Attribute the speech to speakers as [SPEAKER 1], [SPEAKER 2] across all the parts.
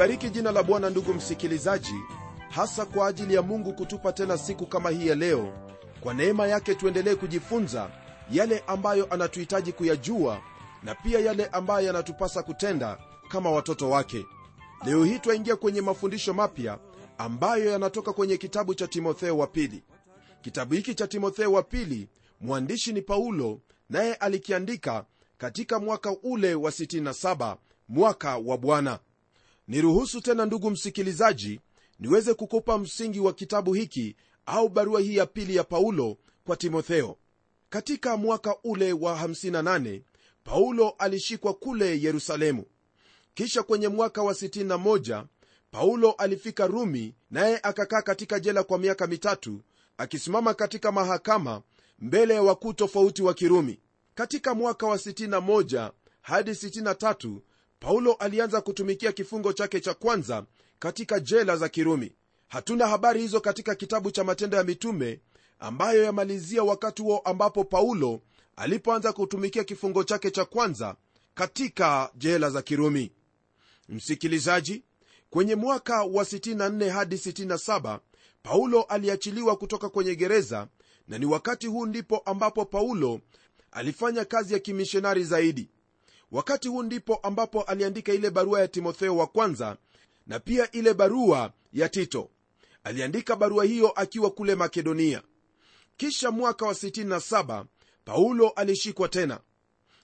[SPEAKER 1] nalibariki jina la bwana ndugu msikilizaji hasa kwa ajili ya mungu kutupa tena siku kama hii ya leo. Kwa neema yake tuendelee kujifunza yale ambayo anatuhitaji kuyajua na pia yale ambayo yanatupasa kutenda kama watoto wake. Leo hii twaingia kwenye mafundisho mapya ambayo yanatoka kwenye kitabu cha timotheo wa pili. Kitabu hiki cha timotheo wa pili mwandishi ni paulo naye alikiandika katika mwaka ule wa 67 mwaka wa bwana niruhusu tena ndugu msikilizaji niweze kukupa msingi wa kitabu hiki au barua hii ya pili ya paulo kwa timotheo. Katika mwaka ule wa 58 paulo alishikwa kule yerusalemu. Kisha kwenye mwaka wa 61 paulo alifika rumi naye akakaa katika jela kwa miaka mitatu akisimama katika mahakama mbele ya wakuu tofauti wa kirumi. Katika mwaka wa 61 hadi 63 paulo alianza kutumikia kifungo chake cha kwanza katika jela za kirumi. Hatuna habari hizo katika kitabu cha matendo ya mitume ambayo yamalizia wakati huo ambapo paulo alipoanza kutumikia kifungo chake cha kwanza katika jela za kirumi. Msikilizaji kwenye mwaka wa 64 hadi 67 paulo aliachiliwa kutoka kwenye gereza na ni wakati huu ndipo ambapo paulo alifanya kazi ya kimishonari zaidi wakati huu ndipo ambapo aliandika ile barua ya timotheo wa kwanza na pia ile barua ya tito. Aliandika barua hiyo akiwa kule makedonia. Kisha mwaka wa 67 paulo alishikwa tena.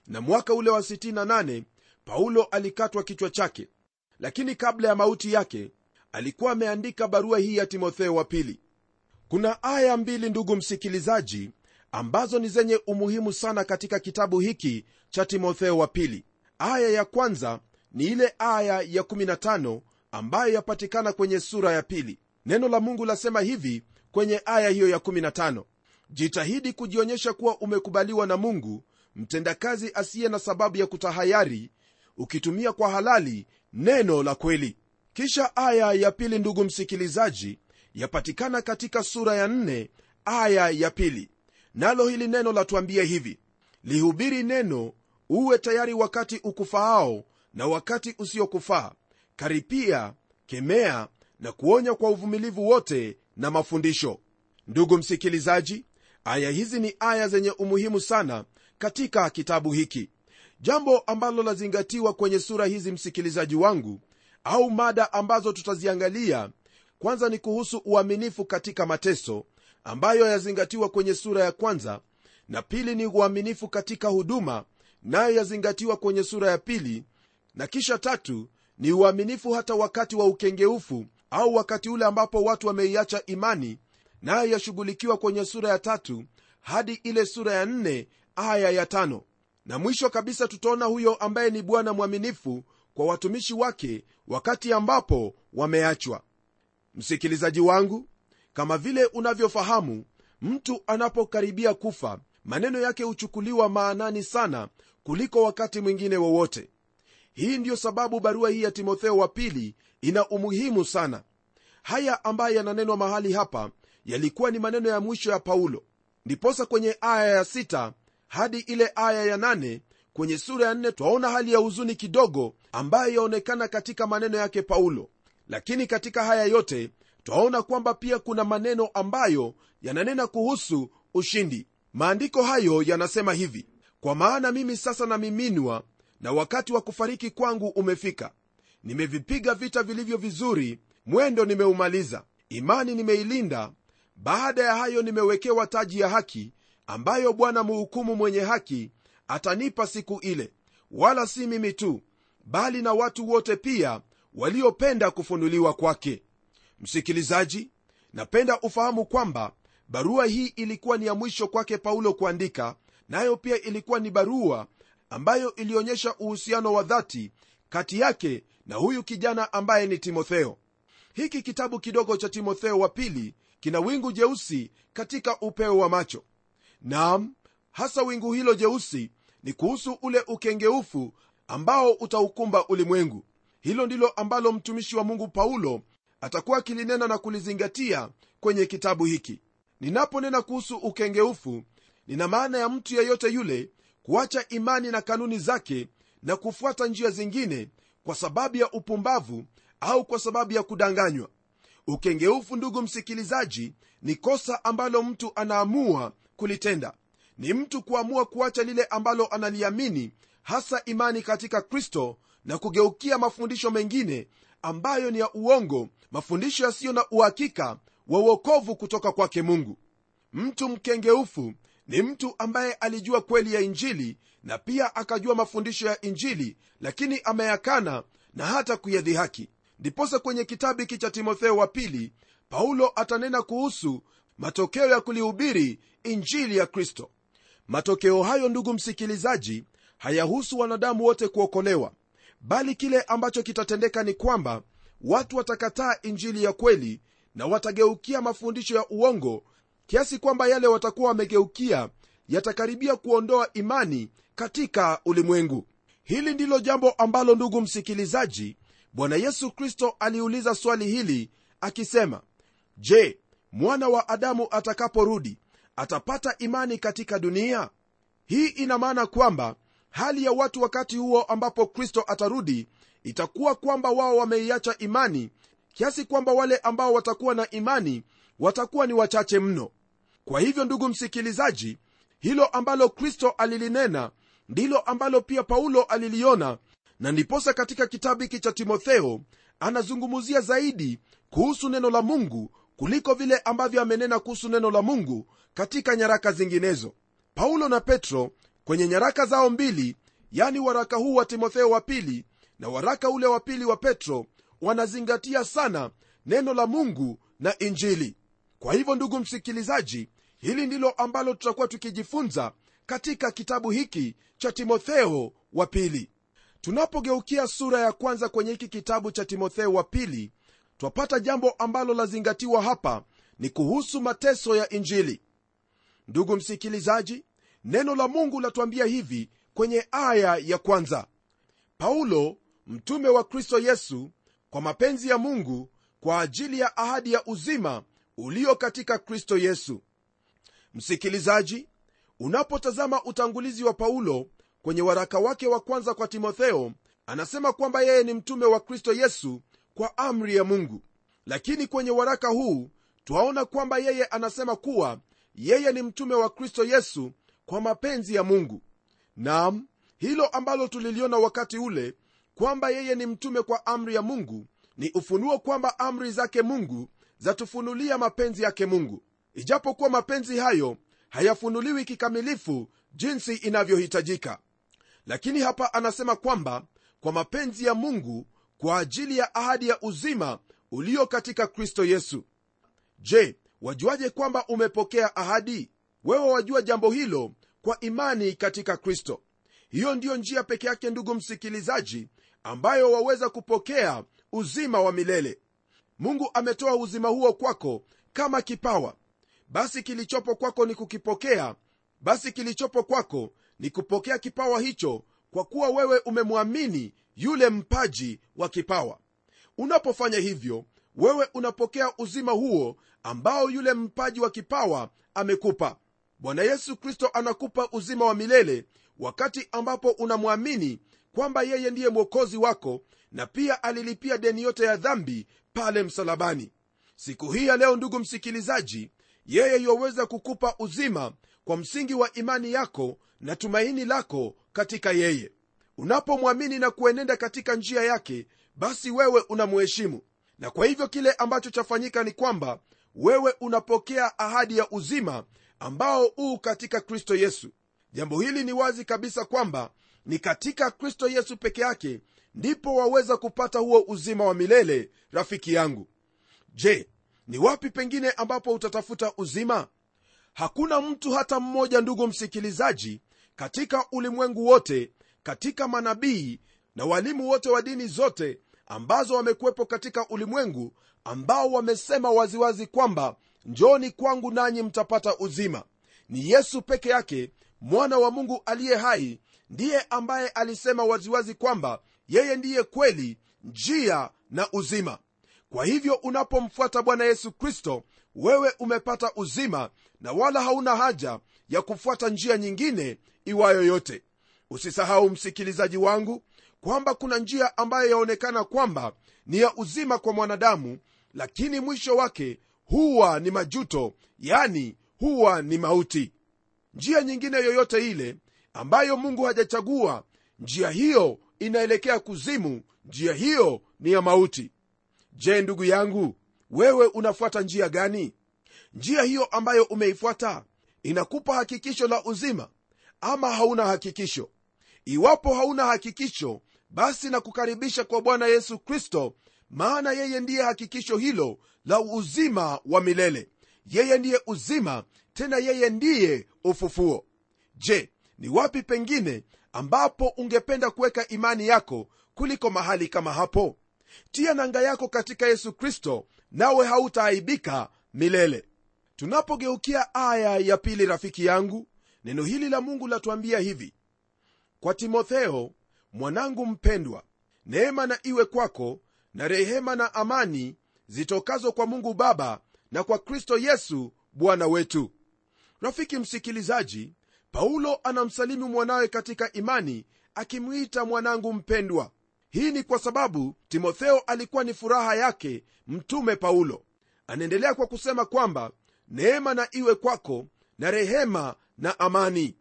[SPEAKER 1] Na mwaka ule wa 68 paulo alikatwa kichwa chake. Lakini kabla ya mauti yake alikuwa ameandika barua hii ya timotheo wa pili. Kuna aya mbili ndugu msikilizaji ambazo ni zenye umuhimu sana katika kitabu hiki cha timotheo wa pili. Aya ya kwanza ni ile aya ya 15 ambayo yapatikana kwenye sura ya pili. Neno la mungu lasema hivi kwenye aya hiyo ya 15 jitahidi kujionyesha kuwa umekubaliwa na mungu mtendakazi asiye na sababu ya kutahayari ukitumia kwa halali neno la kweli. Kisha aya ya pili ndugu msikilizaji yapatikana katika sura ya 4 aya ya pili nalo hili neno latuambia hivi lihubiri neno uwe tayari wakati ukufaao na wakati usiokufaa. Karipia kemea na kuonya kwa uvumilivu wote na mafundisho. Ndugu msikilizaji aya hizi ni aya zenye umuhimu sana katika kitabu hiki. Jambo ambalo lazingatiwa kwenye sura hizi msikilizaji wangu au mada ambazo tutaziangalia kwanza ni kuhusu uaminifu katika mateso ambayo yazingatiwa kwenye sura ya kwanza na pili ni uaminifu katika huduma nayo yazingatiwa kwenye sura ya pili na kisha tatu ni uaminifu hata wakati wa ukengeufu au wakati ule ambapo watu wameiacha imani nayo yashughulikiwa kwenye sura ya tatu hadi ile sura ya nne aya ya tano. Na mwisho kabisa tutaona huyo ambaye ni bwana mwaminifu kwa watumishi wake wakati ambapo wameachwa. Msikilizaji wangu kama vile unavyofahamu mtu anapokaribia kufa maneno yake huchukuliwa maanani sana kuliko wakati mwingine wowote. Hii ndiyo sababu barua hii ya timotheo wa pili ina umuhimu sana. Haya ambayo yananenwa mahali hapa yalikuwa ni maneno ya mwisho ya paulo. Ndiposa kwenye aya ya sita hadi ile aya ya nane kwenye sura ya nne twaona hali ya huzuni kidogo ambayo yaonekana katika maneno yake paulo. Lakini katika haya yote twaona kwamba pia kuna maneno ambayo yananena kuhusu ushindi. Maandiko hayo yanasema hivi kwa maana mimi sasa namiminwa na wakati wa kufariki kwangu umefika. Nimevipiga vita vilivyo vizuri mwendo nimeumaliza. Imani nimeilinda. Baada ya hayo nimewekewa taji ya haki ambayo bwana muhukumu mwenye haki atanipa siku ile. Wala si mimi tu bali na watu wote pia waliopenda kufunuliwa kwake msikilizaji napenda ufahamu kwamba barua hii ilikuwa ni ya mwisho kwake paulo kuandika nayo pia ilikuwa ni barua ambayo ilionyesha uhusiano wa dhati kati yake na huyu kijana ambaye ni timotheo. Hiki kitabu kidogo cha timotheo wa pili kina wingu jeusi katika upeo wa macho. Nam hasa wingu hilo jeusi ni kuhusu ule ukengeufu ambao utaukumba ulimwengu. Hilo ndilo ambalo mtumishi wa mungu paulo atakuwa akilinena na kulizingatia kwenye kitabu hiki. Ninaponena kuhusu ukengeufu nina maana ya mtu yeyote yule kuacha imani na kanuni zake na kufuata njia zingine kwa sababu ya upumbavu au kwa sababu ya kudanganywa. Ukengeufu ndugu msikilizaji ni kosa ambalo mtu anaamua kulitenda. Ni mtu kuamua kuacha lile ambalo analiamini hasa imani katika kristo na kugeukia mafundisho mengine ambayo ni ya uongo mafundisho yasiyo na uhakika wa uokovu kutoka kwake mungu. Mtu mkengeufu ni mtu ambaye alijua kweli ya injili na pia akajua mafundisho ya injili lakini ameyakana na hata kuyadhihaki ndiposa kwenye kitabu hiki cha timotheo wa pili paulo atanena kuhusu matokeo ya kulihubiri injili ya kristo. Matokeo hayo ndugu msikilizaji hayahusu wanadamu wote kuokolewa bali kile ambacho kitatendeka ni kwamba watu watakataa injili ya kweli na watageukia mafundisho ya uongo kiasi kwamba yale watakuwa wamegeukia yatakaribia kuondoa imani katika ulimwengu. Hili ndilo jambo ambalo ndugu msikilizaji bwana yesu kristo aliuliza swali hili akisema je mwana wa adamu atakaporudi atapata imani katika dunia? Hii ina maana kwamba hali ya watu wakati huo ambapo kristo atarudi itakuwa kwamba wao wameiacha imani kiasi kwamba wale ambao watakuwa na imani watakuwa ni wachache mno. Kwa hivyo ndugu msikilizaji hilo ambalo kristo alilinena ndilo ambalo pia paulo aliliona na ndiposa katika kitabu hiki cha timotheo anazungumzia zaidi kuhusu neno la mungu kuliko vile ambavyo amenena kuhusu neno la mungu katika nyaraka zinginezo. Paulo na petro kwenye nyaraka zao mbili yani waraka huu wa timotheo wa pili na waraka ule wa pili wa petro wanazingatia sana neno la mungu na injili. Kwa hivyo ndugu msikilizaji hili ndilo ambalo tutakuwa tukijifunza katika kitabu hiki cha timotheo wa pili. Tunapogeukia sura ya kwanza kwenye hiki kitabu cha timotheo wa pili twapata jambo ambalo lazingatiwa hapa ni kuhusu mateso ya injili. Ndugu msikilizaji neno la mungu latuambia hivi kwenye aya ya kwanza. Paulo mtume wa kristo yesu kwa mapenzi ya mungu kwa ajili ya ahadi ya uzima ulio katika kristo yesu. Msikilizaji unapotazama utangulizi wa paulo kwenye waraka wake wa kwanza kwa timotheo anasema kwamba yeye ni mtume wa kristo yesu kwa amri ya mungu. Lakini kwenye waraka huu twaona kwamba yeye anasema kuwa yeye ni mtume wa kristo yesu kwa mapenzi ya mungu. Nam hilo ambalo tuliliona wakati ule kwamba yeye ni mtume kwa amri ya mungu ni ufunuo kwamba amri zake mungu zatufunulia mapenzi yake mungu. Ijapokuwa mapenzi hayo hayafunuliwi kikamilifu jinsi inavyohitajika. Lakini hapa anasema kwamba kwa mapenzi ya mungu kwa ajili ya ahadi ya uzima ulio katika kristo yesu. Je wajuaje kwamba umepokea ahadi wewe wajua jambo hilo kwa imani katika kristo. Hiyo ndiyo njia peke yake ndugu msikilizaji ambayo waweza kupokea uzima wa milele. Mungu ametoa uzima huo kwako kama kipawa. Basi kilichopo kwako ni kukipokea. Basi kilichopo kwako ni kupokea kipawa hicho kwa kuwa wewe umemwamini yule mpaji wa kipawa. Unapofanya hivyo wewe unapokea uzima huo ambao yule mpaji wa kipawa amekupa bwana yesu kristo anakupa uzima wa milele wakati ambapo unamwamini kwamba yeye ndiye mwokozi wako na pia alilipia deni yote ya dhambi pale msalabani. Siku hii ya leo ndugu msikilizaji yeye yuwaweza kukupa uzima kwa msingi wa imani yako na tumaini lako katika yeye. Unapomwamini na kuenenda katika njia yake basi wewe unamuheshimu na kwa hivyo kile ambacho chafanyika ni kwamba wewe unapokea ahadi ya uzima ambao uu katika kristo yesu. Jambo hili ni wazi kabisa kwamba ni katika kristo yesu peke yake ndipo waweza kupata huo uzima wa milele rafiki yangu. Je ni wapi pengine ambapo utatafuta uzima? Hakuna mtu hata mmoja ndugu msikilizaji katika ulimwengu wote katika manabii na walimu wote wa dini zote ambazo wamekuwepo katika ulimwengu ambao wamesema waziwazi kwamba njoni kwangu nanyi mtapata uzima. Ni yesu peke yake mwana wa mungu aliye hai ndiye ambaye alisema waziwazi kwamba yeye ndiye kweli njia na uzima. Kwa hivyo unapomfuata bwana yesu kristo wewe umepata uzima na wala hauna haja ya kufuata njia nyingine iwayo yote. Usisahau msikilizaji wangu kwamba kuna njia ambayo yaonekana kwamba ni ya uzima kwa mwanadamu lakini mwisho wake huwa ni majuto yani huwa ni mauti. Njia nyingine yoyote ile ambayo mungu hajachagua njia hiyo inaelekea kuzimu njia hiyo ni ya mauti. Je ndugu yangu wewe unafuata njia gani? Njia hiyo ambayo umeifuata inakupa hakikisho la uzima ama hauna hakikisho? Iwapo hauna hakikisho basi nakukaribisha kwa bwana yesu kristo maana yeye ndiye hakikisho hilo la uzima wa milele. Yeye ndiye uzima tena yeye ndiye ufufuo. Je ni wapi pengine ambapo ungependa kuweka imani yako kuliko mahali kama hapo? Tia nanga yako katika yesu kristo nawe hautaaibika milele. Tunapogeukia aya ya pili rafiki yangu neno hili la mungu latuambia hivi. Kwa timotheo mwanangu mpendwa neema na iwe kwako na rehema na amani zitokazo kwa mungu baba na kwa kristo yesu bwana wetu. Rafiki msikilizaji paulo anamsalimu mwanawe katika imani akimwita mwanangu mpendwa. Hii ni kwa sababu timotheo alikuwa ni furaha yake mtume paulo. Anaendelea kwa kusema kwamba neema na iwe kwako na rehema na amani.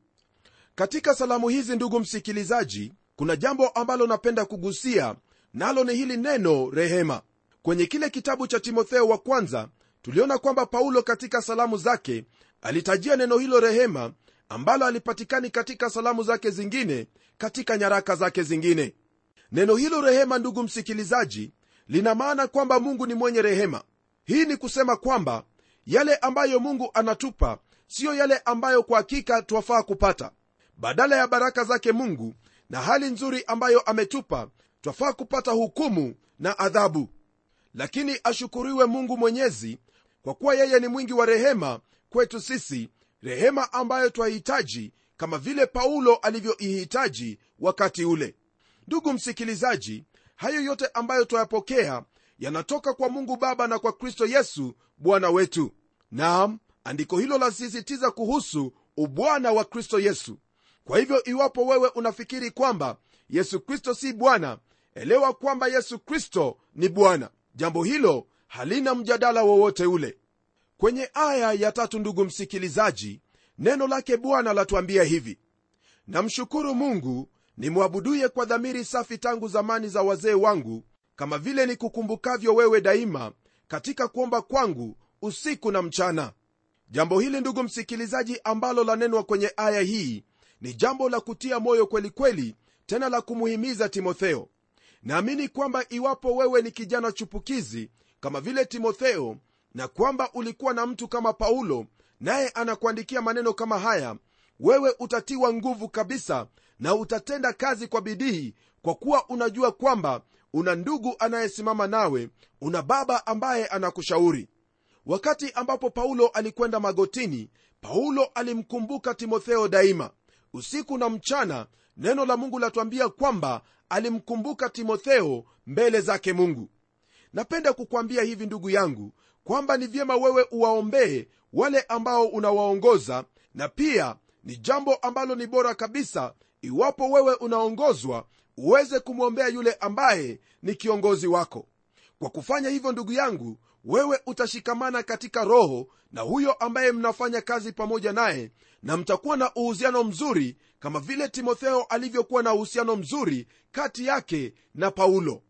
[SPEAKER 1] Katika salamu hizi ndugu msikilizaji kuna jambo ambalo napenda kugusia nalo ni hili neno rehema. Kwenye kile kitabu cha timotheo wa kwanza tuliona kwamba paulo katika salamu zake alitajia neno hilo rehema ambalo alipatikani katika salamu zake zingine katika nyaraka zake zingine. Neno hilo rehema ndugu msikilizaji lina maana kwamba mungu ni mwenye rehema. Hii ni kusema kwamba yale ambayo mungu anatupa siyo yale ambayo kwa hakika twafaa kupata. Badala ya baraka zake mungu na hali nzuri ambayo ametupa twafaa kupata hukumu na adhabu. Lakini ashukuriwe mungu mwenyezi kwa kuwa yeye ni mwingi wa rehema kwetu sisi rehema ambayo twahitaji kama vile paulo alivyoihitaji wakati ule. Ndugu msikilizaji hayo yote ambayo twayapokea yanatoka kwa mungu baba na kwa kristo yesu bwana wetu. Naam andiko hilo lasisitiza kuhusu ubwana wa kristo yesu. Kwa hivyo iwapo wewe unafikiri kwamba yesu kristo si bwana elewa kwamba yesu kristo ni bwana. Jambo hilo halina mjadala wowote ule. Kwenye aya ya tatu ndugu msikilizaji neno lake bwana latuambia hivi. Namshukuru mungu nimwabuduye kwa dhamiri safi tangu zamani za wazee wangu kama vile nikukumbukavyo wewe daima katika kuomba kwangu usiku na mchana. Jambo hili ndugu msikilizaji ambalo lanenwa kwenye aya hii ni jambo la kutia moyo kwelikweli kweli, tena la kumuhimiza timotheo naamini kwamba iwapo wewe ni kijana chupukizi kama vile timotheo na kwamba ulikuwa na mtu kama paulo naye anakuandikia maneno kama haya wewe utatiwa nguvu kabisa na utatenda kazi kwa bidii kwa kuwa unajua kwamba una ndugu anayesimama nawe una baba ambaye anakushauri. Wakati ambapo paulo alikwenda magotini paulo alimkumbuka timotheo daima. Usiku na mchana neno la mungu latuambia kwamba alimkumbuka timotheo mbele zake mungu. Napenda kukwambia hivi ndugu yangu kwamba ni vyema wewe uwaombee wale ambao unawaongoza na pia ni jambo ambalo ni bora kabisa iwapo wewe unaongozwa uweze kumwombea yule ambaye ni kiongozi wako. Kwa kufanya hivyo ndugu yangu wewe utashikamana katika roho na huyo ambaye mnafanya kazi pamoja naye na mtakuwa na uhusiano mzuri kama vile timotheo alivyokuwa na uhusiano mzuri kati yake na paulo.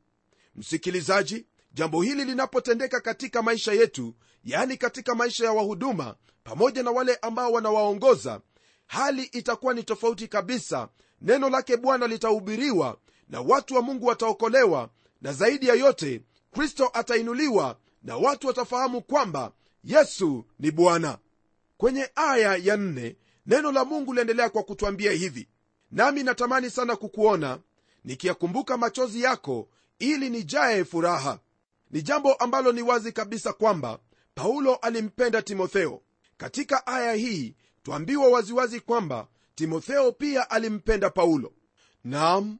[SPEAKER 1] Msikilizaji jambo hili linapotendeka katika maisha yetu yaani katika maisha ya wahuduma pamoja na wale ambao wanawaongoza hali itakuwa ni tofauti kabisa. Neno lake bwana litahubiriwa na watu wa mungu wataokolewa na zaidi ya yote kristo atainuliwa na watu watafahamu kwamba yesu ni bwana. Kwenye aya ya nne neno la mungu liendelea kwa kutwambia hivi nami natamani sana kukuona nikiyakumbuka machozi yako ili nijaye furaha. Ni jambo ambalo ni wazi kabisa kwamba paulo alimpenda timotheo. Katika aya hii twambiwa waziwazi kwamba timotheo pia alimpenda paulo. Nam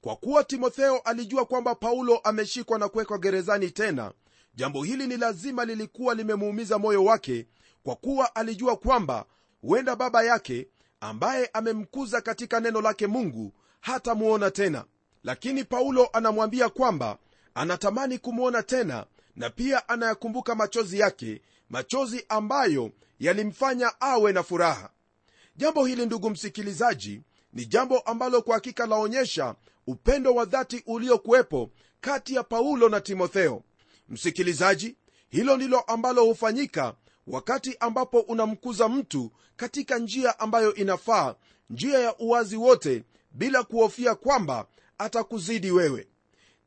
[SPEAKER 1] kwa kuwa timotheo alijua kwamba paulo ameshikwa na kuwekwa gerezani tena jambo hili ni lazima lilikuwa limemuumiza moyo wake kwa kuwa alijua kwamba huenda baba yake ambaye amemkuza katika neno lake mungu hatamuona tena. Lakini paulo anamwambia kwamba anatamani kumwona tena na pia anayakumbuka machozi yake machozi ambayo yalimfanya awe na furaha. Jambo hili ndugu msikilizaji ni jambo ambalo kwa hakika laonyesha upendo wa dhati uliokuwepo kati ya paulo na timotheo. Msikilizaji hilo ndilo ambalo hufanyika wakati ambapo unamkuza mtu katika njia ambayo inafaa njia ya uwazi wote bila kuhofia kwamba atakuzidi wewe.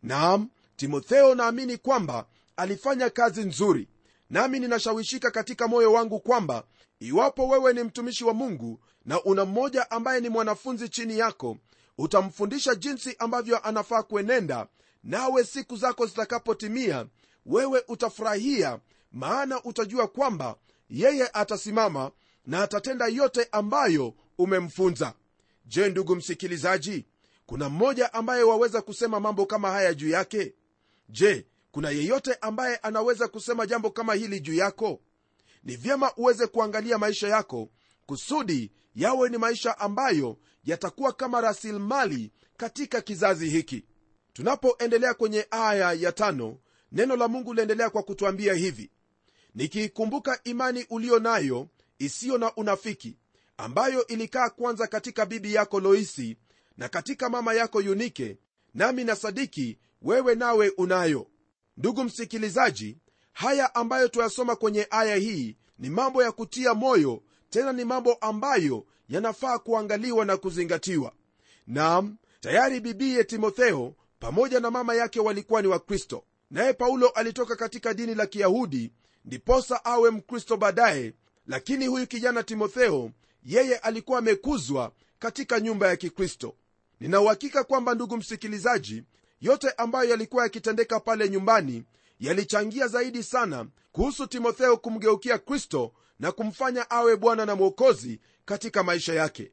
[SPEAKER 1] Naam timotheo naamini kwamba alifanya kazi nzuri. Nami ninashawishika katika moyo wangu kwamba iwapo wewe ni mtumishi wa mungu na una mmoja ambaye ni mwanafunzi chini yako utamfundisha jinsi ambavyo anafaa kuenenda nawe siku zako zitakapotimia wewe utafurahia maana utajua kwamba yeye atasimama na atatenda yote ambayo umemfunza. Je ndugu msikilizaji kuna mmoja ambaye waweza kusema mambo kama haya juu yake? Je kuna yeyote ambaye anaweza kusema jambo kama hili juu yako? Ni vyema uweze kuangalia maisha yako kusudi yawe ni maisha ambayo yatakuwa kama rasilimali katika kizazi hiki. Tunapoendelea kwenye aya ya tano neno la mungu liendelea kwa kutwambia hivi nikiikumbuka imani uliyo nayo isiyo na unafiki ambayo ilikaa kwanza katika bibi yako loisi na katika mama yako yunike nami na sadiki wewe nawe unayo. Ndugu msikilizaji haya ambayo tuyasoma kwenye aya hii ni mambo ya kutia moyo tena ni mambo ambayo yanafaa kuangaliwa na kuzingatiwa. Nam tayari bibiye timotheo pamoja na mama yake walikuwa ni wakristo naye paulo alitoka katika dini la kiyahudi ndiposa awe mkristo baadaye lakini huyu kijana timotheo yeye alikuwa amekuzwa katika nyumba ya kikristo. Ninauhakika kwamba ndugu msikilizaji yote ambayo yalikuwa yakitendeka pale nyumbani yalichangia zaidi sana kuhusu timotheo kumgeukia kristo na kumfanya awe bwana na mwokozi katika maisha yake.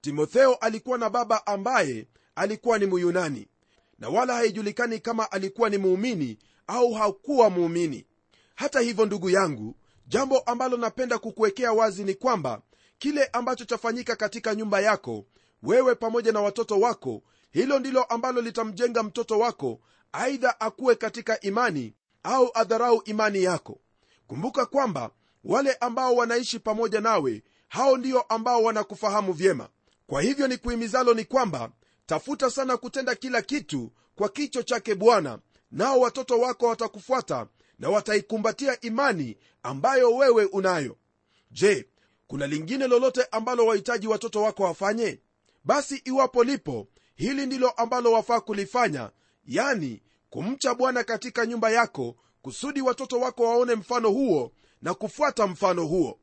[SPEAKER 1] Timotheo alikuwa na baba ambaye alikuwa ni muyunani na wala haijulikani kama alikuwa ni muumini au hakuwa muumini hata hivyo ndugu yangu jambo ambalo napenda kukuwekea wazi ni kwamba kile ambacho chafanyika katika nyumba yako wewe pamoja na watoto wako hilo ndilo ambalo litamjenga mtoto wako aidha akuwe katika imani au adharau imani yako. Kumbuka kwamba wale ambao wanaishi pamoja nawe hao ndio ambao wanakufahamu vyema. Kwa hivyo ni kuhimizalo ni kwamba tafuta sana kutenda kila kitu kwa kicho chake bwana nao watoto wako watakufuata na wataikumbatia imani ambayo wewe unayo. Je kuna lingine lolote ambalo wahitaji watoto wako wafanye? Basi iwapo lipo hili ndilo ambalo wafaa kulifanya yani kumcha bwana katika nyumba yako kusudi watoto wako waone mfano huo na kufuata mfano huo.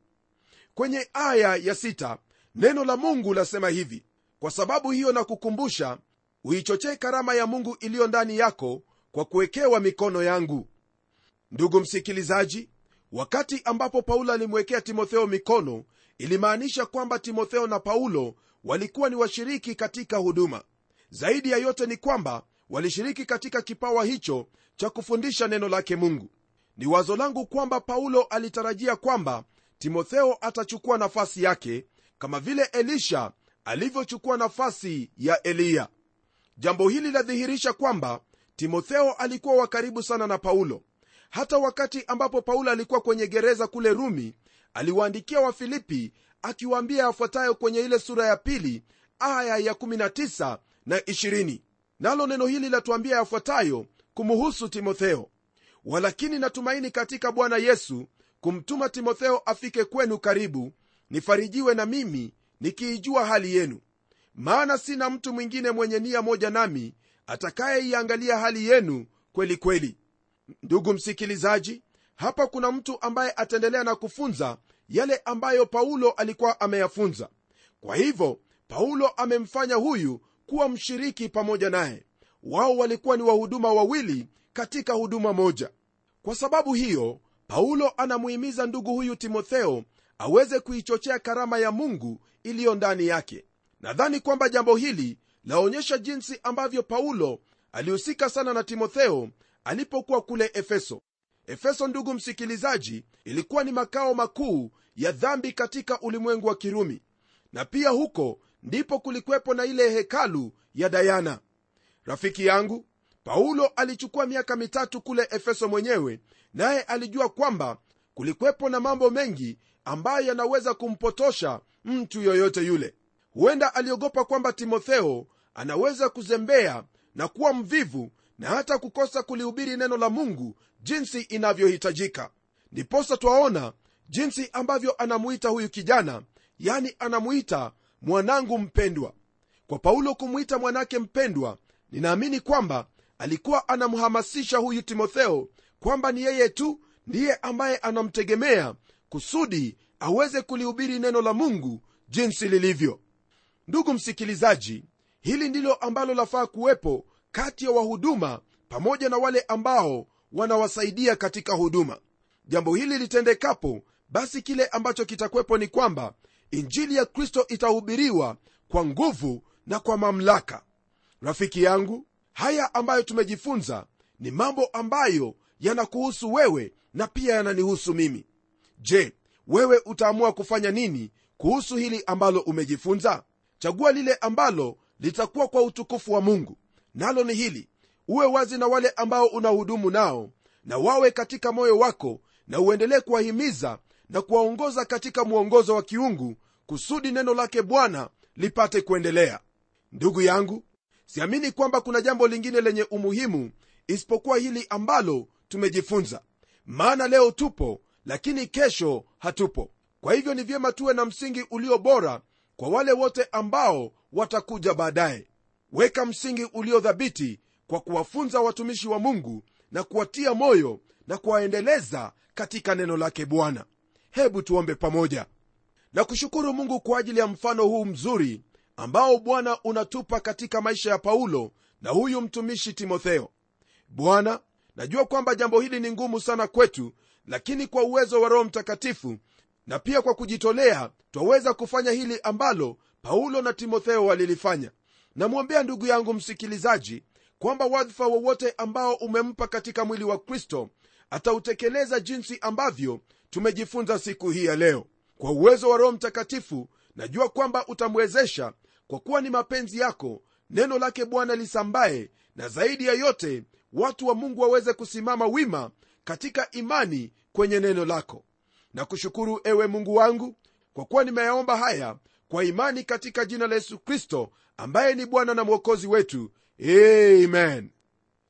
[SPEAKER 1] Kwenye aya ya sita, neno la mungu lasema hivi kwa sababu hiyo na kukumbusha uichochee karama ya mungu iliyo ndani yako kwa kuwekewa mikono yangu ndugu msikilizaji wakati ambapo paulo alimwekea timotheo mikono ilimaanisha kwamba timotheo na paulo walikuwa ni washiriki katika huduma. Zaidi ya yote ni kwamba walishiriki katika kipawa hicho cha kufundisha neno lake mungu. Ni wazo langu kwamba paulo alitarajia kwamba timotheo atachukua nafasi yake kama vile elisha alivyochukua nafasi ya eliya. Jambo hili ladhihirisha kwamba timotheo alikuwa wa karibu sana na paulo hata wakati ambapo paulo alikuwa kwenye gereza kule rumi aliwaandikia wafilipi akiwaambia yafuatayo kwenye ile sura ya pili aya ya 19 na 20 nalo neno hili latuambia yafuatayo kumuhusu timotheo. Walakini natumaini katika bwana yesu kumtuma timotheo afike kwenu karibu nifarijiwe na mimi nikiijua hali yenu. Maana sina mtu mwingine mwenye nia moja nami atakayeiangalia hali yenu kweli kweli ndugu msikilizaji hapa kuna mtu ambaye ataendelea na kufunza yale ambayo paulo alikuwa ameyafunza. Kwa hivyo paulo amemfanya huyu kuwa mshiriki pamoja naye. Wao walikuwa ni wahuduma wawili katika huduma moja. Kwa sababu hiyo paulo anamuhimiza ndugu huyu timotheo aweze kuichochea karama ya mungu iliyo ndani yake. Nadhani kwamba jambo hili laonyesha jinsi ambavyo paulo alihusika sana na timotheo alipokuwa kule efeso. Efeso ndugu msikilizaji ilikuwa ni makao makuu ya dhambi katika ulimwengu wa kirumi. Na pia huko ndipo kulikuwepo na ile hekalu ya dayana. Rafiki yangu paulo alichukua miaka mitatu kule efeso mwenyewe naye alijua kwamba kulikwepo na mambo mengi ambayo yanaweza kumpotosha mtu yoyote yule. Huenda aliogopa kwamba timotheo anaweza kuzembea na kuwa mvivu na hata kukosa kulihubiri neno la mungu jinsi inavyohitajika. Ndiposa twaona jinsi ambavyo anamuita huyu kijana yani anamuita mwanangu mpendwa. Kwa paulo kumwita mwanake mpendwa ninaamini kwamba alikuwa anamhamasisha huyu timotheo kwamba ni yeye tu ndiye ambaye anamtegemea kusudi aweze kulihubiri neno la mungu jinsi lilivyo. Ndugu msikilizaji hili ndilo ambalo lafaa kuwepo kati ya wahuduma pamoja na wale ambao wanawasaidia katika huduma. Jambo hili litendekapo basi kile ambacho kitakwepo ni kwamba injili ya kristo itahubiriwa kwa nguvu na kwa mamlaka. Rafiki yangu haya ambayo tumejifunza ni mambo ambayo yanakuhusu wewe na pia yananihusu mimi. Je wewe utaamua kufanya nini kuhusu hili ambalo umejifunza? Chagua lile ambalo litakuwa kwa utukufu wa mungu nalo ni hili uwe wazi na wale ambao unahudumu nao na wawe katika moyo wako na uendelee kuwahimiza na kuwaongoza katika mwongozo wa kiungu kusudi neno lake bwana lipate kuendelea. Ndugu yangu siamini kwamba kuna jambo lingine lenye umuhimu isipokuwa hili ambalo tumejifunza. Maana leo tupo lakini kesho hatupo. Kwa hivyo ni vyema tuwe na msingi ulio bora kwa wale wote ambao watakuja baadaye weka msingi uliodhabiti kwa kuwafunza watumishi wa mungu na kuwatia moyo na kuwaendeleza katika neno lake bwana. Hebu tuombe pamoja. Na kushukuru mungu kwa ajili ya mfano huu mzuri ambao bwana unatupa katika maisha ya paulo na huyu mtumishi timotheo. Bwana najua kwamba jambo hili ni ngumu sana kwetu lakini kwa uwezo wa roho mtakatifu na pia kwa kujitolea twaweza kufanya hili ambalo paulo na timotheo walilifanya namwombea ndugu yangu msikilizaji kwamba wadhifa wowote ambao umempa katika mwili wa kristo atautekeleza jinsi ambavyo tumejifunza siku hii ya leo. Kwa uwezo wa roho mtakatifu najua kwamba utamwezesha kwa kuwa ni mapenzi yako neno lake bwana lisambaye na zaidi ya yote watu wa mungu waweze kusimama wima katika imani kwenye neno lako. Na kushukuru ewe mungu wangu kwa kuwa nimeyaomba haya kwa imani katika jina la yesu kristo ambaye ni bwana na mwokozi wetu. Amen.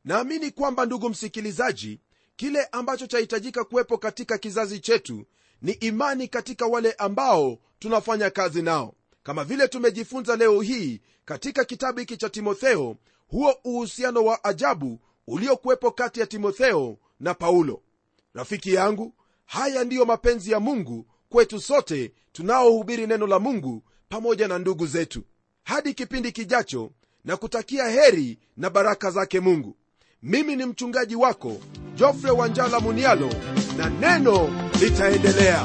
[SPEAKER 1] Naamini kwamba ndugu msikilizaji kile ambacho chahitajika kuwepo katika kizazi chetu ni imani katika wale ambao tunafanya kazi nao. Kama vile tumejifunza leo hii katika kitabu hiki cha timotheo huo uhusiano wa ajabu uliokuwepo kati ya timotheo na paulo. Rafiki yangu haya ndiyo mapenzi ya mungu kwetu sote tunaohubiri neno la mungu pamoja na ndugu zetu hadi kipindi kijacho na kutakia heri na baraka zake mungu. Mimi ni mchungaji wako jofre wanjala munialo na neno litaendelea